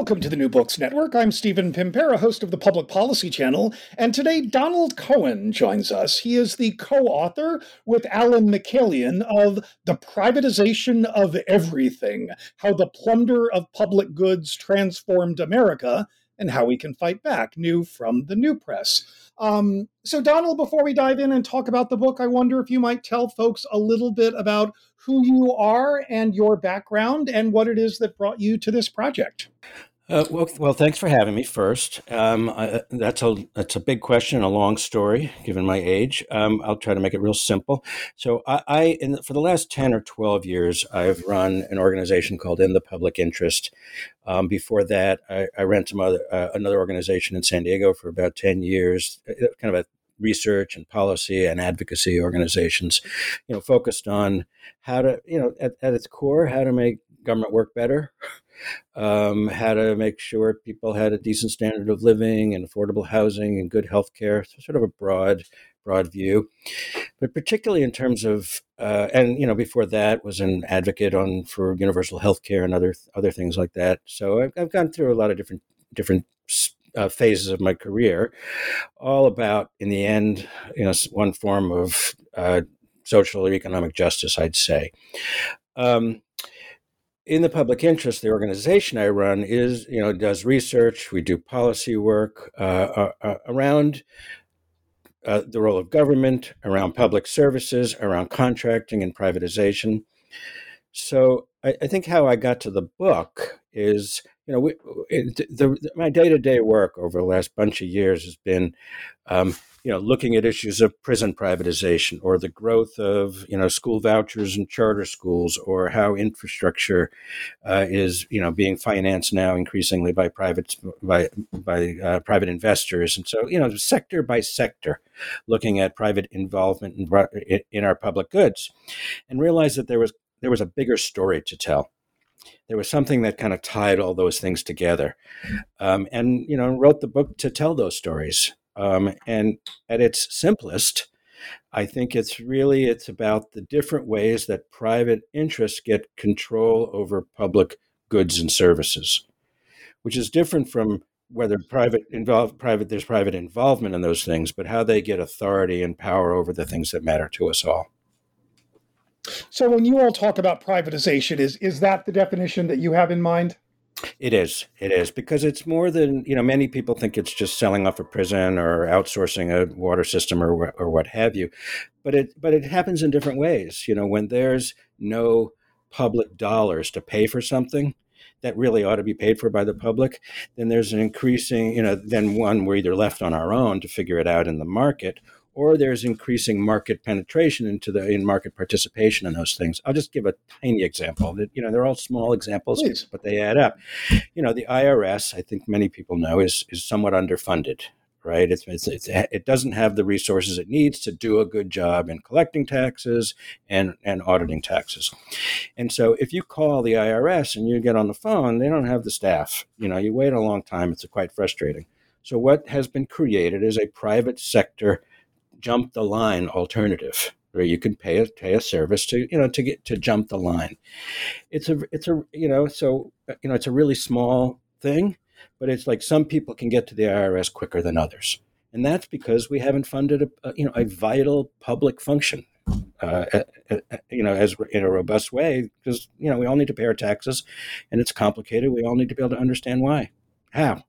Welcome to the New Books Network. I'm Stephen Pimpare, host of the Public Policy Channel, and today Donald Cohen joins us. He is the co author with Allen Mikaelian of The Privatization of Everything How the Plunder of Public Goods Transformed America and How We Can Fight Back, new from the New Press. Um, so, Donald, before we dive in and talk about the book, I wonder if you might tell folks a little bit about who you are and your background and what it is that brought you to this project. Uh, well, well, thanks for having me. First, um, I, that's a that's a big question, a long story, given my age. Um, I'll try to make it real simple. So, I, I in, for the last ten or twelve years, I've run an organization called In the Public Interest. Um, before that, I, I ran some other uh, another organization in San Diego for about ten years, uh, kind of a research and policy and advocacy organizations, you know, focused on how to, you know, at, at its core, how to make government work better um, how to make sure people had a decent standard of living and affordable housing and good health care. So sort of a broad, broad view. But particularly in terms of, uh, and you know, before that was an advocate on for universal health care and other other things like that. So I've, I've gone through a lot of different different uh, phases of my career, all about in the end, you know, one form of uh, social or economic justice, I'd say. Um, in the public interest, the organization I run is, you know, does research. We do policy work uh, uh, uh, around uh, the role of government, around public services, around contracting and privatization. So I, I think how I got to the book is, you know, we, it, the, the, my day to day work over the last bunch of years has been um, you know, looking at issues of prison privatization or the growth of, you know, school vouchers and charter schools or how infrastructure uh, is, you know, being financed now increasingly by private, by, by uh, private investors. And so, you know, sector by sector, looking at private involvement in, in our public goods and realized that there was, there was a bigger story to tell there was something that kind of tied all those things together um, and you know wrote the book to tell those stories um, and at its simplest, I think it's really it's about the different ways that private interests get control over public goods and services, which is different from whether private involved private there's private involvement in those things, but how they get authority and power over the things that matter to us all. So when you all talk about privatization, is is that the definition that you have in mind? It is. It is because it's more than you know. Many people think it's just selling off a prison or outsourcing a water system or or what have you, but it but it happens in different ways. You know, when there's no public dollars to pay for something that really ought to be paid for by the public, then there's an increasing. You know, then one we're either left on our own to figure it out in the market, or there's increasing market penetration into the in market participation in those things. I'll just give a tiny example. That you know, they're all small examples, Please. but they add up. You know, the IRS, I think many people know, is is somewhat underfunded. Right, it's, it's, it's, it doesn't have the resources it needs to do a good job in collecting taxes and, and auditing taxes. And so, if you call the IRS and you get on the phone, they don't have the staff. You know, you wait a long time. It's quite frustrating. So, what has been created is a private sector jump the line alternative where you can pay a pay a service to you know to get to jump the line. It's a it's a you know so you know it's a really small thing, but it's like some people can get to the IRS quicker than others, and that's because we haven't funded a, a you know a vital public function. Uh, you know, as in a robust way, because you know we all need to pay our taxes, and it's complicated. We all need to be able to understand why, how.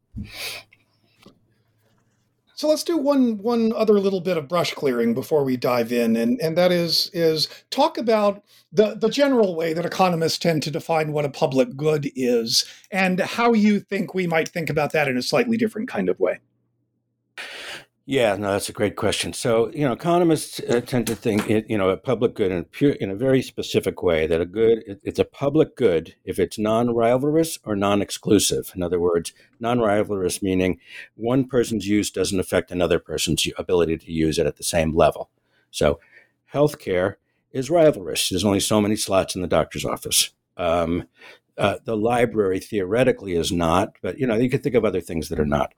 So let's do one one other little bit of brush clearing before we dive in, and and that is is talk about the the general way that economists tend to define what a public good is, and how you think we might think about that in a slightly different kind of way. Yeah, no, that's a great question. So, you know, economists uh, tend to think, it, you know, a public good in, pure, in a very specific way that a good, it, it's a public good if it's non-rivalrous or non-exclusive. In other words, non-rivalrous meaning one person's use doesn't affect another person's ability to use it at the same level. So, healthcare is rivalrous. There's only so many slots in the doctor's office. Um, uh, the library theoretically is not, but you know you could think of other things that are not.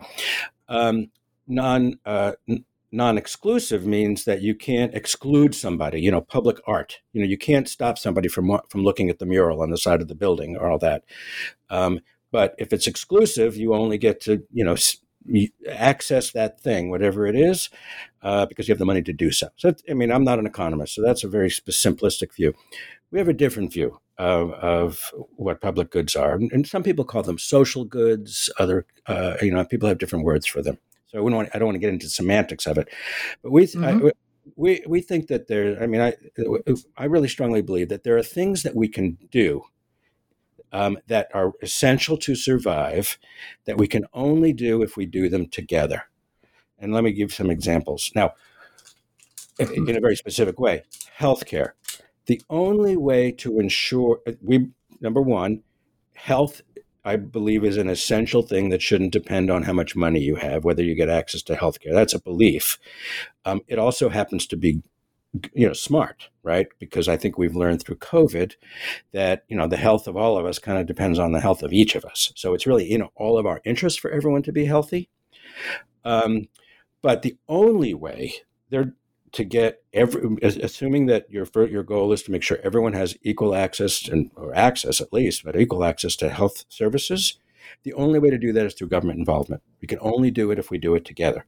Um, non uh, non-exclusive means that you can't exclude somebody. You know, public art. You know, you can't stop somebody from from looking at the mural on the side of the building or all that. Um, but if it's exclusive, you only get to you know access that thing, whatever it is, uh, because you have the money to do so. So, I mean, I'm not an economist, so that's a very simplistic view. We have a different view of, of what public goods are, and some people call them social goods. Other, uh, you know, people have different words for them. So I wouldn't want, I don't want to get into semantics of it, but we, mm-hmm. I, we, we think that there. I mean, I, I really strongly believe that there are things that we can do um, that are essential to survive that we can only do if we do them together. And let me give some examples. Now, in a very specific way, healthcare. The only way to ensure we number one, health I believe is an essential thing that shouldn't depend on how much money you have, whether you get access to healthcare. That's a belief. Um, it also happens to be you know smart right because i think we've learned through covid that you know the health of all of us kind of depends on the health of each of us so it's really know all of our interest for everyone to be healthy um, but the only way they're to get every assuming that your your goal is to make sure everyone has equal access and or access at least but equal access to health services the only way to do that is through government involvement we can only do it if we do it together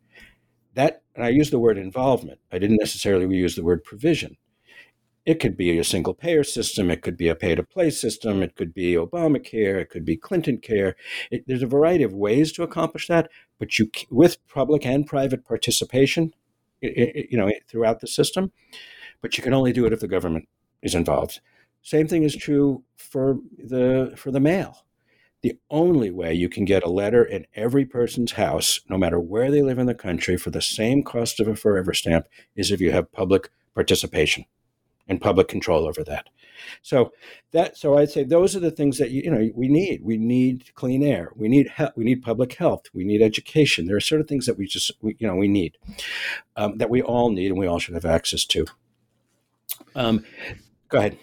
that, and I use the word involvement, I didn't necessarily use the word provision. It could be a single payer system, it could be a pay to play system, it could be Obamacare, it could be Clinton care. There's a variety of ways to accomplish that, but you with public and private participation, you know, throughout the system, but you can only do it if the government is involved. Same thing is true for the for the mail. The only way you can get a letter in every person's house, no matter where they live in the country, for the same cost of a forever stamp is if you have public participation and public control over that. So that so I'd say those are the things that you, you know we need. We need clean air. We need he- we need public health. We need education. There are certain things that we just we, you know we need um, that we all need and we all should have access to. Um, go ahead.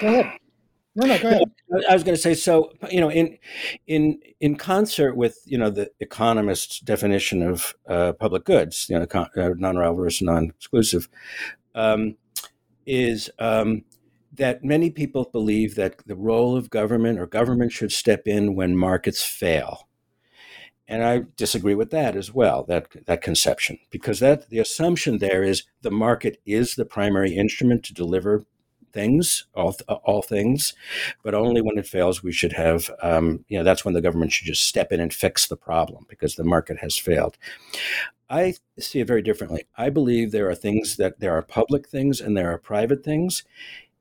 Go ahead. No, no, go ahead. I was going to say so. You know, in in in concert with you know the economist's definition of uh, public goods, you know, con- uh, non-rivalrous, non-exclusive, um, is um, that many people believe that the role of government or government should step in when markets fail. And I disagree with that as well, that that conception, because that the assumption there is the market is the primary instrument to deliver things, all all things, but only when it fails, we should have, um, you know, that's when the government should just step in and fix the problem because the market has failed. I see it very differently. I believe there are things that there are public things and there are private things,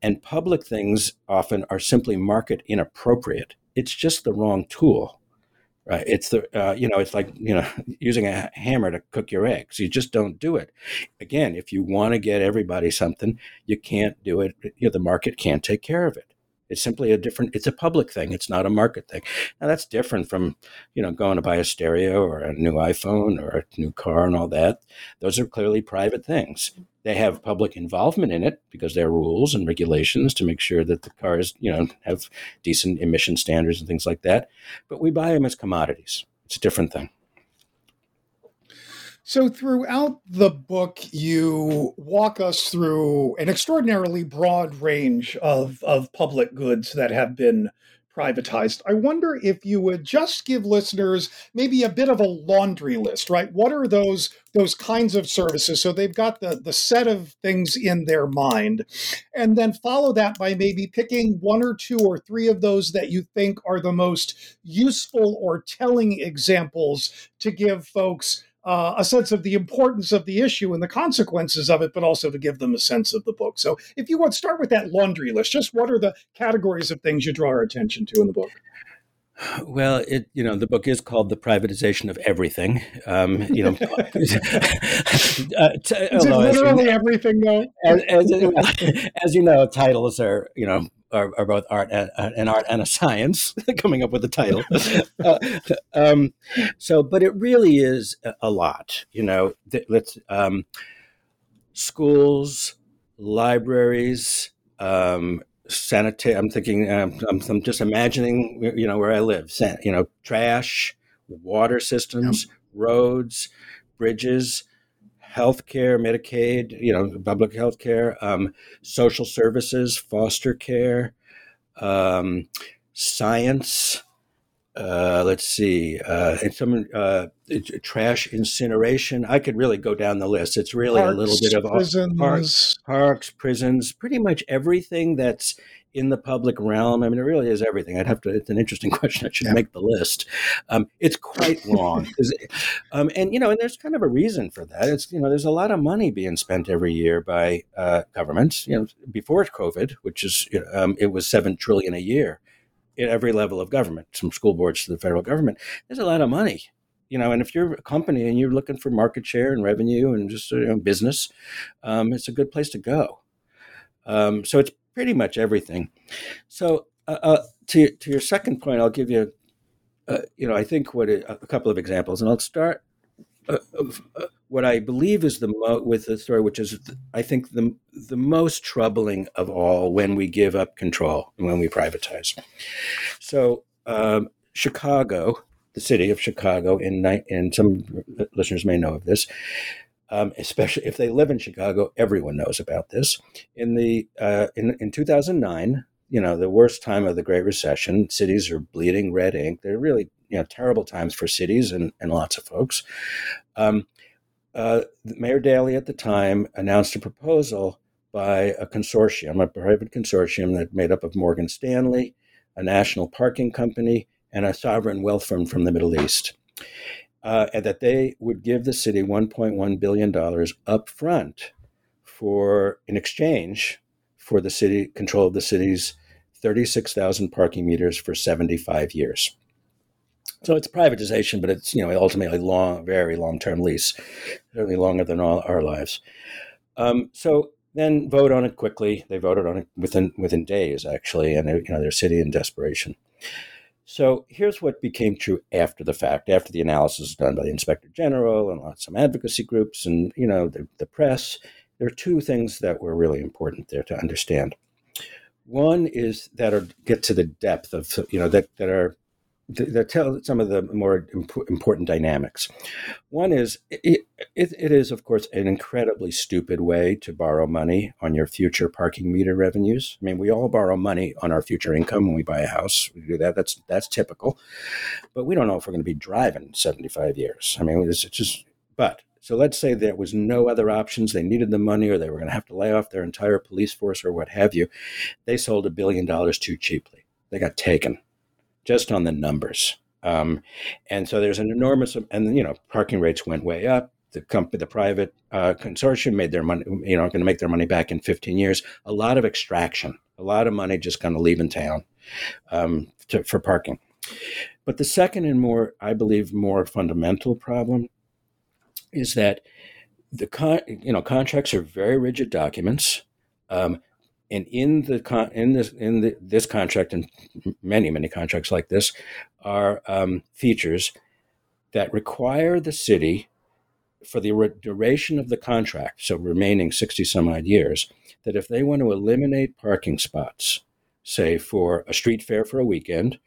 and public things often are simply market inappropriate. It's just the wrong tool Right. It's the uh, you know it's like you know using a hammer to cook your eggs. You just don't do it. Again, if you want to get everybody something, you can't do it. You know, the market can't take care of it. It's simply a different. It's a public thing. It's not a market thing. Now that's different from you know going to buy a stereo or a new iPhone or a new car and all that. Those are clearly private things. They have public involvement in it because there are rules and regulations to make sure that the cars, you know, have decent emission standards and things like that. But we buy them as commodities. It's a different thing. So, throughout the book, you walk us through an extraordinarily broad range of, of public goods that have been privatized. I wonder if you would just give listeners maybe a bit of a laundry list, right? What are those those kinds of services? So they've got the the set of things in their mind, and then follow that by maybe picking one or two or three of those that you think are the most useful or telling examples to give folks uh, a sense of the importance of the issue and the consequences of it, but also to give them a sense of the book. So, if you want start with that laundry list, just what are the categories of things you draw our attention to in the book? Well, it you know the book is called "The Privatization of Everything." Um, you know, uh, t- it literally you know, everything though? As, as, as, you know, titles are you know are, are both art and, an art and a science. coming up with a title, uh, um, so but it really is a lot. You know, th- let's um, schools, libraries. Um, sanitary. I'm thinking. Um, I'm, I'm, just imagining. You know where I live. San, you know, trash, water systems, yep. roads, bridges, healthcare, Medicaid. You know, public health care, um, social services, foster care, um, science. Uh, let's see, uh, and some uh, trash incineration. I could really go down the list. It's really parks, a little bit of prisons. Parks, parks, prisons, pretty much everything that's in the public realm. I mean, it really is everything. I'd have to. It's an interesting question. I should yeah. make the list. Um, it's quite long, um, and you know, and there's kind of a reason for that. It's you know, there's a lot of money being spent every year by uh, governments. You know, before COVID, which is um, it was seven trillion a year at every level of government, from school boards to the federal government. There's a lot of money you know, and if you're a company and you're looking for market share and revenue and just you know, business, um, it's a good place to go. Um, so it's pretty much everything. So uh, uh, to to your second point, I'll give you, uh, you know, I think what a couple of examples, and I'll start. Uh, uh, what I believe is the mo- with the story, which is I think the the most troubling of all when we give up control and when we privatize. So um, Chicago the city of Chicago in and some listeners may know of this. Um, especially if they live in Chicago, everyone knows about this. In the uh, in in 2009, you know, the worst time of the Great Recession, cities are bleeding red ink. They're really you know terrible times for cities and, and lots of folks. Um, uh, Mayor Daley at the time announced a proposal by a consortium, a private consortium that made up of Morgan Stanley, a national parking company, and a sovereign wealth fund from the Middle East. Uh, and that they would give the city $1.1 billion up front for in exchange for the city control of the city's 36,000 parking meters for 75 years. So it's privatization, but it's you know ultimately long, very long-term lease, certainly longer than all our lives. Um, so then vote on it quickly. They voted on it within within days, actually, and you know their city in desperation. So here's what became true after the fact, after the analysis done by the inspector general and of advocacy groups and you know the, the press. There are two things that were really important there to understand. One is that are get to the depth of you know that that are that tell some of the more imp- important dynamics. One is it, it, it is, of course, an incredibly stupid way to borrow money on your future parking meter revenues. I mean, we all borrow money on our future income when we buy a house. We do that. That's that's typical, but we don't know if we're going to be driving seventy five years. I mean, it's just. But so let's say there was no other options. They needed the money, or they were going to have to lay off their entire police force, or what have you. They sold a billion dollars too cheaply. They got taken just on the numbers. Um, and so there's an enormous, and you know, parking rates went way up. The company, the private uh, consortium, made their money. You know, going to make their money back in 15 years. A lot of extraction, a lot of money just kind of leaving town um, to, for parking. But the second and more, I believe, more fundamental problem is that the con- you know contracts are very rigid documents. Um, and in the con- in this in the, this contract and many many contracts like this are um, features that require the city for the re- duration of the contract, so remaining sixty some odd years, that if they want to eliminate parking spots, say for a street fair for a weekend,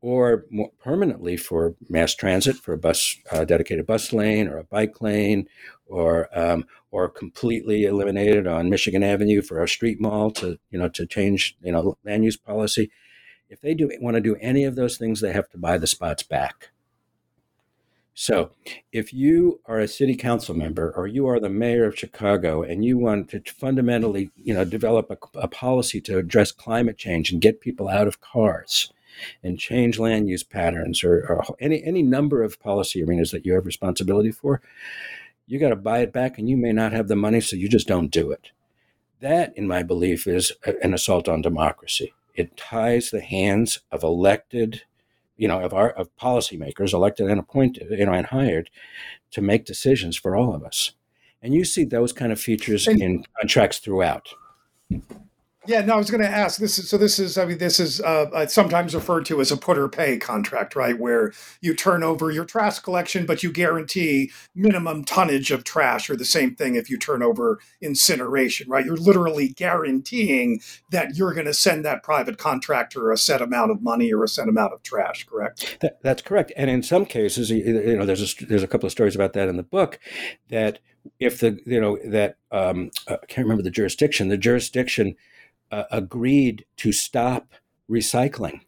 or more permanently for mass transit, for a bus, uh, dedicated bus lane, or a bike lane, or um, or completely eliminated on Michigan Avenue for a street mall to you know to change you know land use policy. If they do want to do any of those things, they have to buy the spots back. So, if you are a city council member or you are the mayor of Chicago and you want to fundamentally, you know, develop a, a policy to address climate change and get people out of cars, and change land use patterns or, or, any any number of policy arenas that you have responsibility for, you got to buy it back and you may not have the money, so you just don't do it. That, in my belief, is an assault on democracy. It ties the hands of elected you know, of our of policymakers, elected and appointed, you know, and hired, to make decisions for all of us. And you see those kind of features in contracts throughout. Yeah, no, I was going to ask. This is so. This is. I mean, this is uh, uh, sometimes referred to as a put or pay contract, right? Where you turn over your trash collection, but you guarantee minimum tonnage of trash, or the same thing if you turn over incineration, right? You're literally guaranteeing that you're going to send that private contractor a set amount of money or a set amount of trash. Correct. That, that's correct. And in some cases, you know, there's a, there's a couple of stories about that in the book that if the you know that um, I can't remember the jurisdiction, the jurisdiction uh, agreed to stop recycling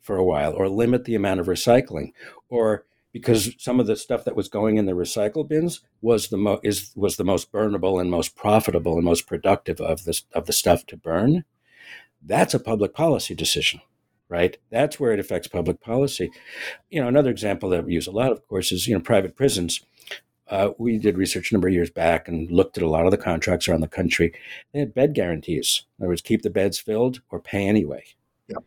for a while or limit the amount of recycling or because some of the stuff that was going in the recycle bins was the mo- is was the most burnable and most profitable and most productive of this of the stuff to burn that's a public policy decision right? That's where it affects public policy. You know another example that we use a lot of course is you know private prisons uh, we did research a number of years back and looked at a lot of the contracts around the country. They had bed guarantees. In other words, keep the beds filled or pay anyway. Yeah.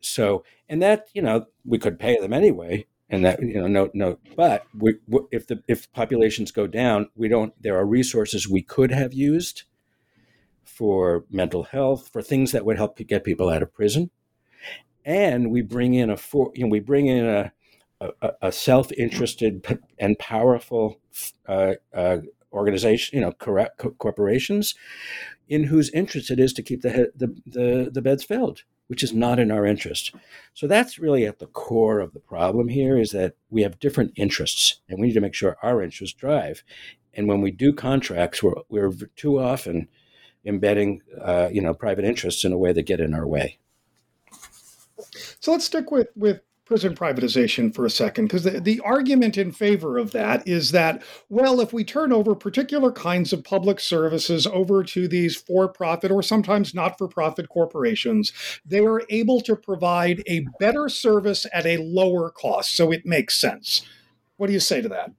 So, and that you know we could pay them anyway, and that you know no no. But we, if the if populations go down, we don't. There are resources we could have used for mental health, for things that would help get people out of prison, and we bring in a for you know we bring in a a, self-interested and powerful uh, uh, organization, you know, corporations, in whose interest it is to keep the, the, the the beds filled, which is not in our interest. So that's really at the core of the problem here: is that we have different interests, and we need to make sure our interests drive. And when we do contracts, we're we're too often embedding, uh, you know, private interests in a way that get in our way. So let's stick with with prison privatization for a second, because the, the argument in favor of that is that, well, if we turn over particular kinds of public services over to these for profit or sometimes not for profit corporations, they are able to provide a better service at a lower cost. So it makes sense. What do you say to that?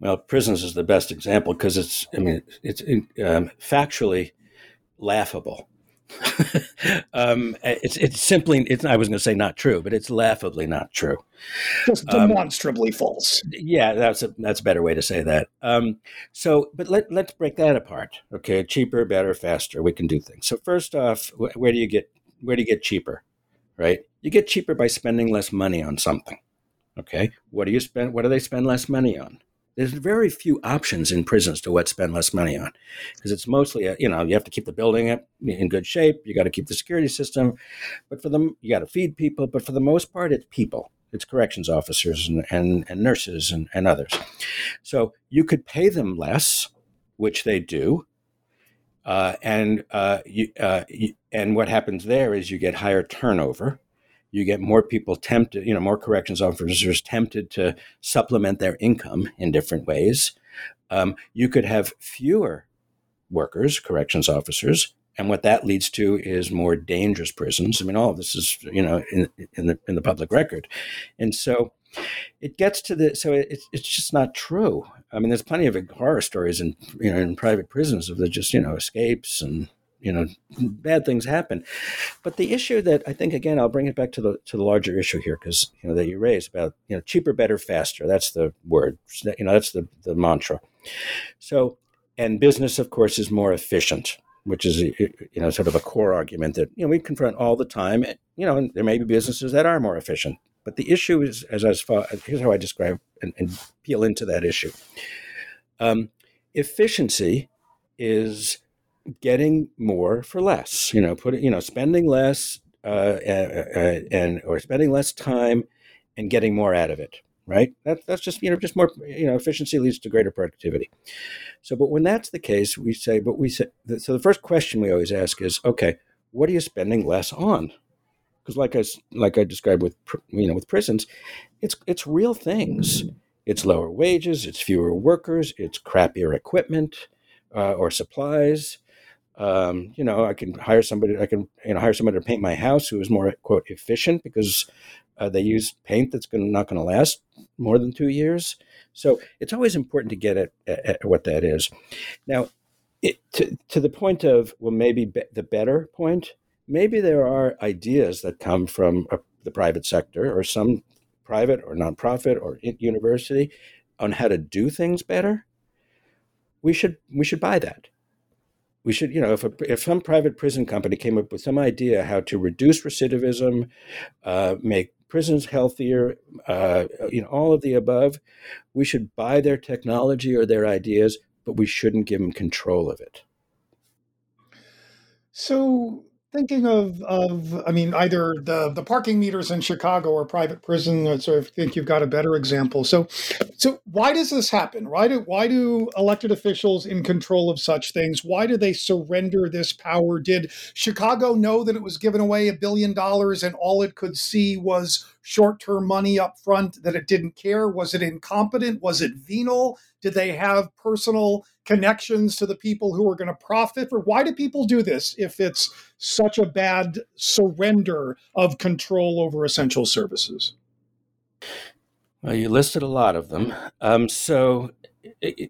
Well, prisons is the best example because it's, I mean, it's um, factually laughable um, it's it's simply it's I was going to say not true, but it's laughably not true. Just um, demonstrably um, false. Yeah, that's a that's a better way to say that. Um, so, but let let's break that apart. Okay, cheaper, better, faster. We can do things. So first off, where do you get where do you get cheaper? Right, you get cheaper by spending less money on something. Okay, what do you spend? What do they spend less money on? There's very few options in prisons to what spend less money on because it's mostly a, you know you have to keep the building in good shape you got to keep the security system but for them you got to feed people but for the most part it's people. It's corrections officers and, and, and nurses and, and others. So you could pay them less which they do uh, and uh, you, uh, you, and what happens there is you get higher turnover you get more people tempted, you know, more corrections officers tempted to supplement their income in different ways. Um, you could have fewer workers, corrections officers, and what that leads to is more dangerous prisons. I mean, all of this is, you know, in, in the in the public record, and so it gets to the so it's it's just not true. I mean, there's plenty of horror stories in you know in private prisons of the just you know escapes and you know bad things happen. But the issue that i think again i'll bring it back to the to the larger issue here because you know that you raised about you know cheaper better faster. That's the word. You know that's the the mantra. So and business of course is more efficient which is you know sort of a core argument that you know we confront all the time. You know there may be businesses that are more efficient. But the issue is as as far here's how i describe and, and peel into that issue. Um, efficiency is getting more for less. You know, putting you know spending less uh, and, and or spending less time and getting more out of it. Right. That, that's just you know just more you know efficiency leads to greater productivity. So, but when that's the case, we say, but we say so. The first question we always ask is, okay, what are you spending less on? Because like I like I described with you know with prisons, it's it's real things. It's lower wages. It's fewer workers. It's crappier equipment uh, or supplies. Um, you know, I can hire somebody. I can you know hire somebody to paint my house who is more quote efficient because uh, they use paint that's going not going to last more than two years. So it's always important to get at, at, at what that is. Now, it, to to the point of well, maybe be, the better point. maybe there are ideas that come from a, the private sector or some private or nonprofit or university on how to do things better. We should we should buy that. We should, you know, if a, if some private prison company came up with some idea how to reduce recidivism, uh, make prisons healthier, uh, you know, all of the above, we should buy their technology or their ideas, but we shouldn't give them control of it. So thinking of of I mean either the the parking meters in Chicago or private prison. Uh, so I think you've got a better example. So so why does this happen? Why do why do elected officials in control of such things? Why do they surrender this power? Did Chicago know that it was giving away a billion dollars and all it could see was short term money up front? That it didn't care? Was it incompetent? Was it venal? Did they have personal connections to the people who are going to profit? Or why do people do this if it's such a bad surrender of control over essential services? Well, you listed a lot of them. Um, so,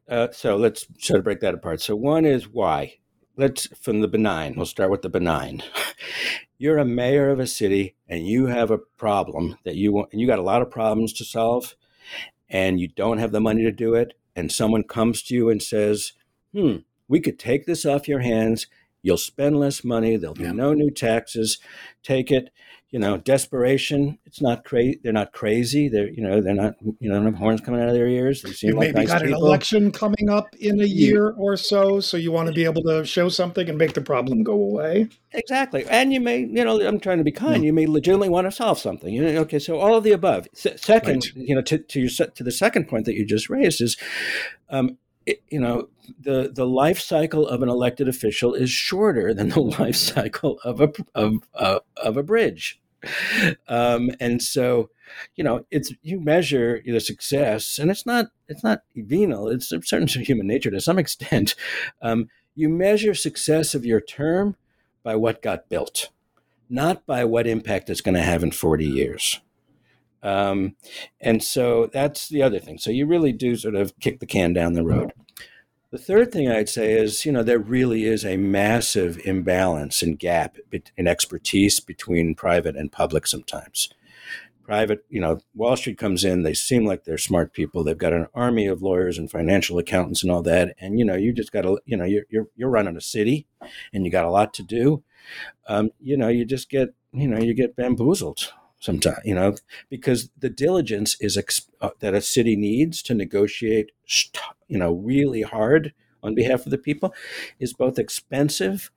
uh, so let's sort of break that apart. So, one is why. Let's from the benign. We'll start with the benign. You're a mayor of a city, and you have a problem that you want, and you got a lot of problems to solve, and you don't have the money to do it and someone comes to you and says, hmm, we could take this off your hands. You'll spend less money. There'll be yeah. no new taxes. Take it. You know, desperation. It's not crazy. They're not crazy. They're you know they're not you know have horns coming out of their ears. They seem you like maybe nice got people. an election coming up in a year or so, so you want to be able to show something and make the problem go away. Exactly, and you may you know I'm trying to be kind. You may legitimately want to solve something. You know, okay, so all of the above. second, right. you know, to to your to the second point that you just raised is, um, it, you know the the life cycle of an elected official is shorter than the life cycle of a of uh, of a bridge um, and so you know it's you measure the success and it's not it's not venal it's a certain human nature to some extent um, you measure success of your term by what got built not by what impact it's going to have in 40 years um, and so that's the other thing. So you really do sort of kick the can down the road. The third thing I'd say is, you know, there really is a massive imbalance and gap in expertise between private and public sometimes. Private, you know, Wall Street comes in, they seem like they're smart people. They've got an army of lawyers and financial accountants and all that. And, you know, you just got to, you know, you're, you're, you're running a city and you got a lot to do. Um, you know, you just get, you know, you get bamboozled sometimes, you know, because the diligence is uh, that a city needs to negotiate, you know, really hard on behalf of the people is both expensive,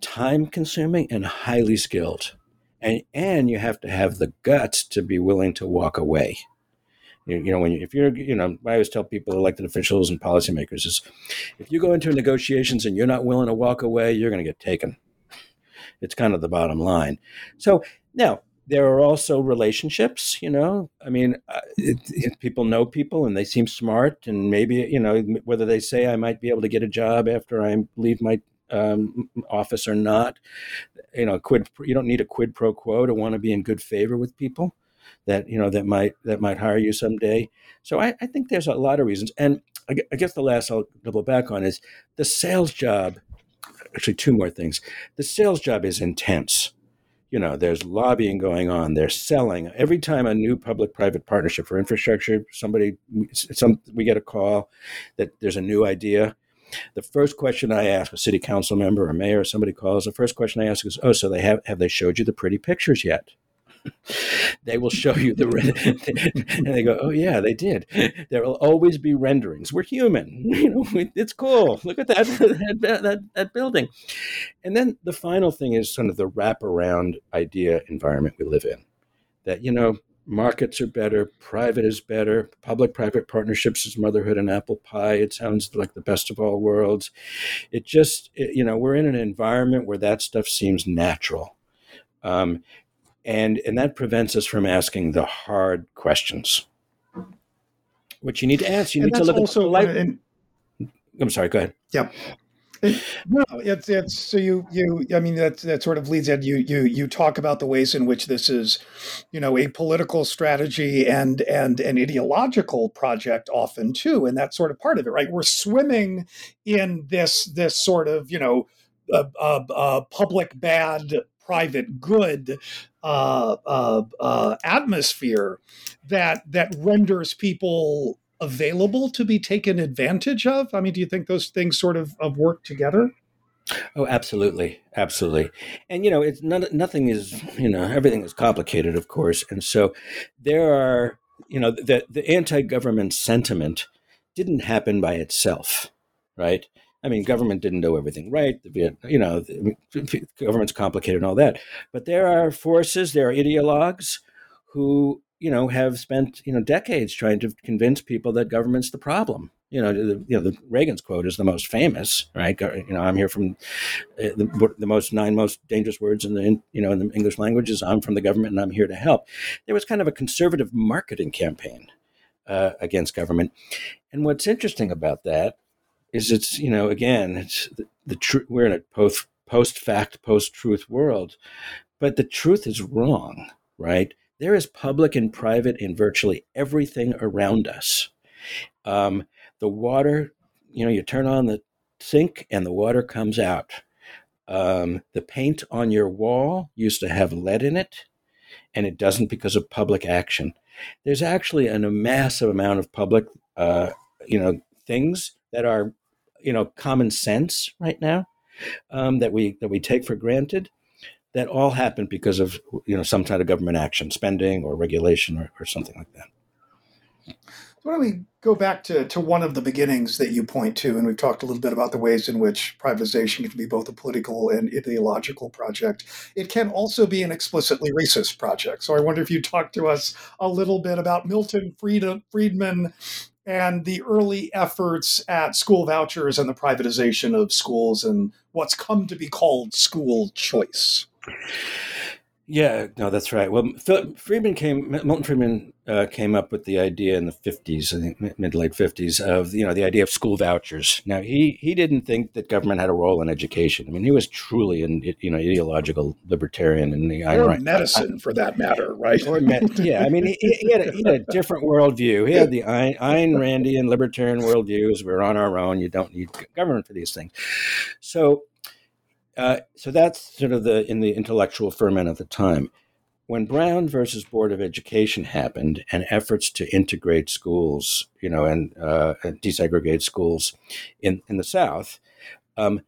time consuming, and highly skilled. And, and you have to have the guts to be willing to walk away. You, you know, when you, if you're, you know, I always tell people, elected officials and policymakers, is if you go into negotiations and you're not willing to walk away, you're going to get taken. It's kind of the bottom line. So now there are also relationships you know? I mean uh, it, it, people know people and they seem smart and maybe you know whether they say i might be able to get a job after i leave my um, office or not you know quid you don't need a quid pro quo to want to be in good favor with people that you know that might that might hire you someday. So i, I think there's a lot of reasons. And I, I guess the last i'll double back on is the sales job actually two more things. The sales job is intense you know there's lobbying going on they're selling. Every time a new public private partnership for infrastructure somebody some we get a call that there's a new idea the first question i ask a city council member or mayor or somebody calls the first question i ask is oh so they have have they showed you the pretty pictures yet they will show you the and they go oh yeah they did. There will always be renderings. We're human you know it's cool. Look at that that, that, that building. And then the final thing is sort of the wraparound idea environment we live in that you know markets are better private is better public private partnerships is motherhood and apple pie it sounds like the best of all worlds. It just it, you know we're in an environment where that stuff seems natural. Um, and and that prevents us from asking the hard questions. What you need to ask, you and need to look also, at the. And, I'm sorry. Go ahead. Yeah. No, it's it's so you you I mean that that sort of leads in you you you talk about the ways in which this is, you know, a political strategy and and an ideological project often too, and that's sort of part of it, right? We're swimming in this this sort of you know, uh, uh, uh, public bad private good uh, uh, uh, atmosphere that that renders people available to be taken advantage of? I mean, do you think those things sort of, of work together? Oh, absolutely, absolutely. And you know, it's not, nothing is you know everything is complicated, of course, and so there are you know the the anti-government sentiment didn't happen by itself, right? I mean, government didn't do everything right. The, you know, the government's complicated and all that. But there are forces, there are ideologues who, you know, have spent, you know, decades trying to convince people that government's the problem. You know, the, you know, the Reagan's quote is the most famous, right? You know, I'm here from uh, the, the most nine most dangerous words in the, you know, in the English language is I'm from the government and I'm here to help. There was kind of a conservative marketing campaign uh, against government. And what's interesting about that is it's you know again it's the, the truth we're in a post post fact post truth world but the truth is wrong right? There is public and private in virtually everything around us. Um, the water you know you turn on the sink and the water comes out. Um, the paint on your wall used to have lead in it and it doesn't because of public action. There's actually an, a massive amount of public uh, you know things that are you know common sense right now um, that we that we take for granted. That all happen because of you know some kind of government action spending or regulation or, or something like that. Why don't we go back to, to one of the beginnings that you point to and we've talked a little bit about the ways in which privatization can be both a political and ideological project. It can also be an explicitly racist project. So i wonder if you talk to us a little bit about milton friedman and the early efforts at school vouchers and the privatization of schools and what's come to be called school choice. Yeah, no, that's right. Well, Friedman came, Milton Friedman uh, came up with the idea in the fifties, I think mid late fifties, of you know the idea of school vouchers. Now he he didn't think that government had a role in education. I mean, he was truly an you know ideological libertarian in the or Ayn, medicine I, for that matter, right? Or med, yeah, I mean, he, he, had a, he, had a, different worldview. He had the Ayn, Ayn Randian libertarian worldviews. We're on our own. You don't need government for these things. So uh, so that's sort of the in the intellectual ferment of the time. When Brown versus Board of Education happened, and efforts to integrate schools, you know, and, uh, and desegregate schools in in the South, um,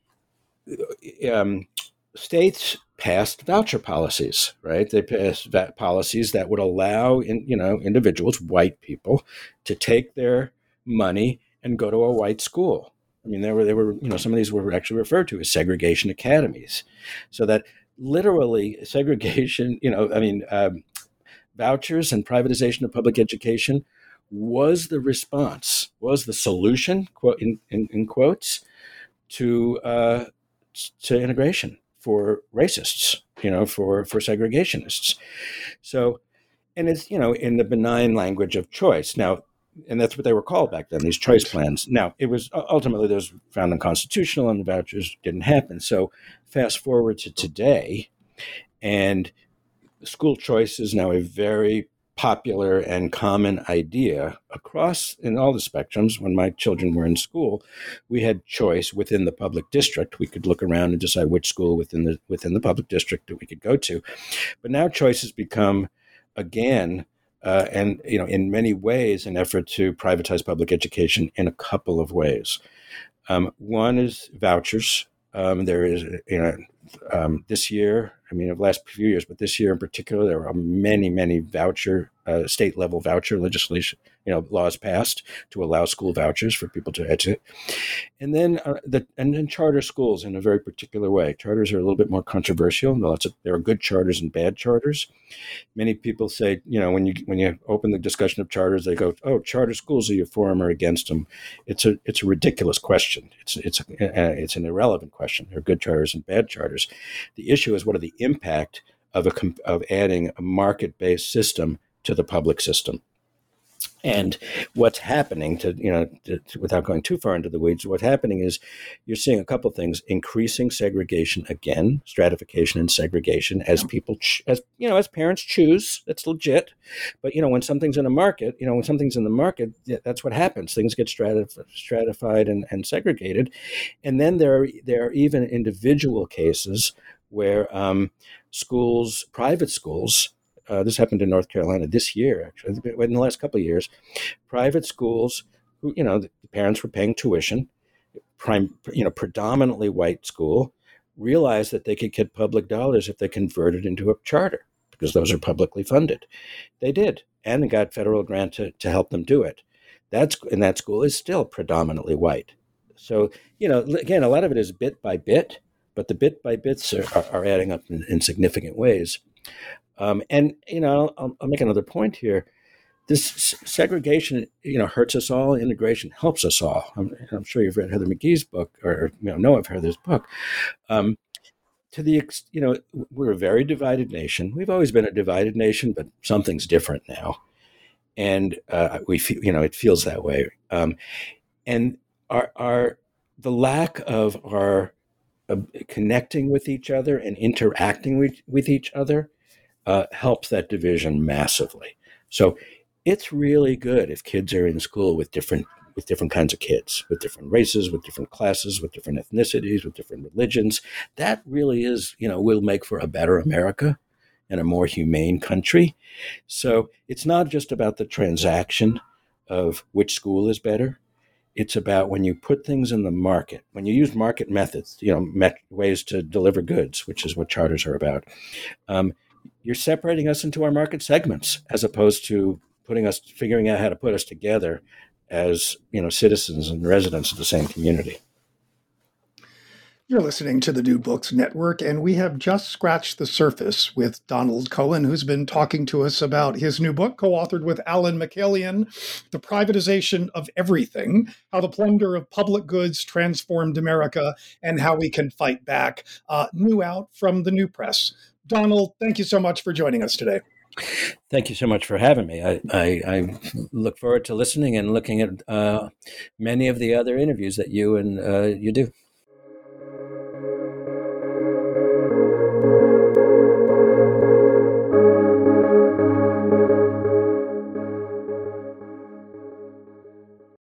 um, states passed voucher policies. Right, they passed va- policies that would allow, in, you know, individuals, white people, to take their money and go to a white school I mean, there were there were you know some of these were actually referred to as segregation academies, so that literally segregation. You know, I mean, um, vouchers and privatization of public education was the response, was the solution, quote in, in, in quotes, to uh, to integration for racists. You know, for for segregationists. So, and it's you know in the benign language of choice. Now, and that's what they were called back then these choice plans. Now it was ultimately those found unconstitutional and the vouchers didn't happen. So fast forward to today and school choice is now a very popular and common idea across in all the spectrums. When my children were in school we had choice within the public district. We could look around and decide which school within the within the public district that we could go to. But now choice has become again uh, and you know, in many ways, an effort to privatize public education in a couple of ways. Um, one is vouchers. Um, there is, you know, um, this year, I mean, of the last few years, but this year in particular, there are many, many voucher, uh, state level voucher legislation, you know, laws passed to allow school vouchers for people to exit. And then, uh, the, and then charter schools in a very particular way. Charters are a little bit more controversial. Lots of, there are good charters and bad charters. Many people say, you know, when you when you open the discussion of charters, they go, "Oh, charter schools, are you for them or against them?" It's a it's a ridiculous question. It's it's a, uh, it's an irrelevant question. There are good charters and bad charters. The issue is what are the impact of a of adding a market based system to the public system. And what's happening to, you know, to, without going too far into the weeds, what's happening is you're seeing a couple things increasing segregation again, stratification and segregation as people, ch- as, you know, as parents choose. That's legit. But, you know, when something's in a market, you know, when something's in the market, that's what happens. Things get stratif- stratified and, and segregated. And then there are, there are even individual cases where um, schools, private schools, uh, this happened in North Carolina this year, actually, in the last couple of years, private schools who, you know, the parents were paying tuition, prime, you know, predominantly white school, realized that they could get public dollars if they converted into a charter because those are publicly funded. They did, and they got federal grant to, to help them do it. That's and that school is still predominantly white. So you know, again, a lot of it is bit by bit, but the bit by bits are, are, adding up in, in significant ways. Um, and you know, I'll, I'll, make another point here. This segregation, you know, hurts us all. Integration helps us all. I'm, I'm sure you've read Heather McGhee's book, or you know, know of Heather's book. Um, to the you know, we're a very divided nation. We've always been a divided nation, but something's different now, and uh, we feel, you know, it feels that way. Um, and our our the lack of our uh, connecting with each other and interacting with, with each other uh, helps that division massively. So it's really good if kids are in school with different with different kinds of kids, with different races, with different classes, with different ethnicities, with different religions. That really is, you know, will make for a better America and a more humane country. So it's not just about the transaction of which school is better. It's about when you put things in the market, when you use market methods, you know, met ways to deliver goods, which is what charters are about. Um, you're separating us into our market segments as opposed to putting us figuring out how to put us together as you know citizens and residents of the same community. You're listening to the New Books Network, and we have just scratched the surface with Donald Cohen, who's been talking to us about his new book, co authored with Allen Mikaelian The Privatization of Everything How the Plunder of Public Goods Transformed America and How We Can Fight Back. Uh, new out from the New Press. Donald, thank you so much for joining us today. Thank you so much for having me. I, I, I look forward to listening and looking at uh, many of the other interviews that you and uh, you do.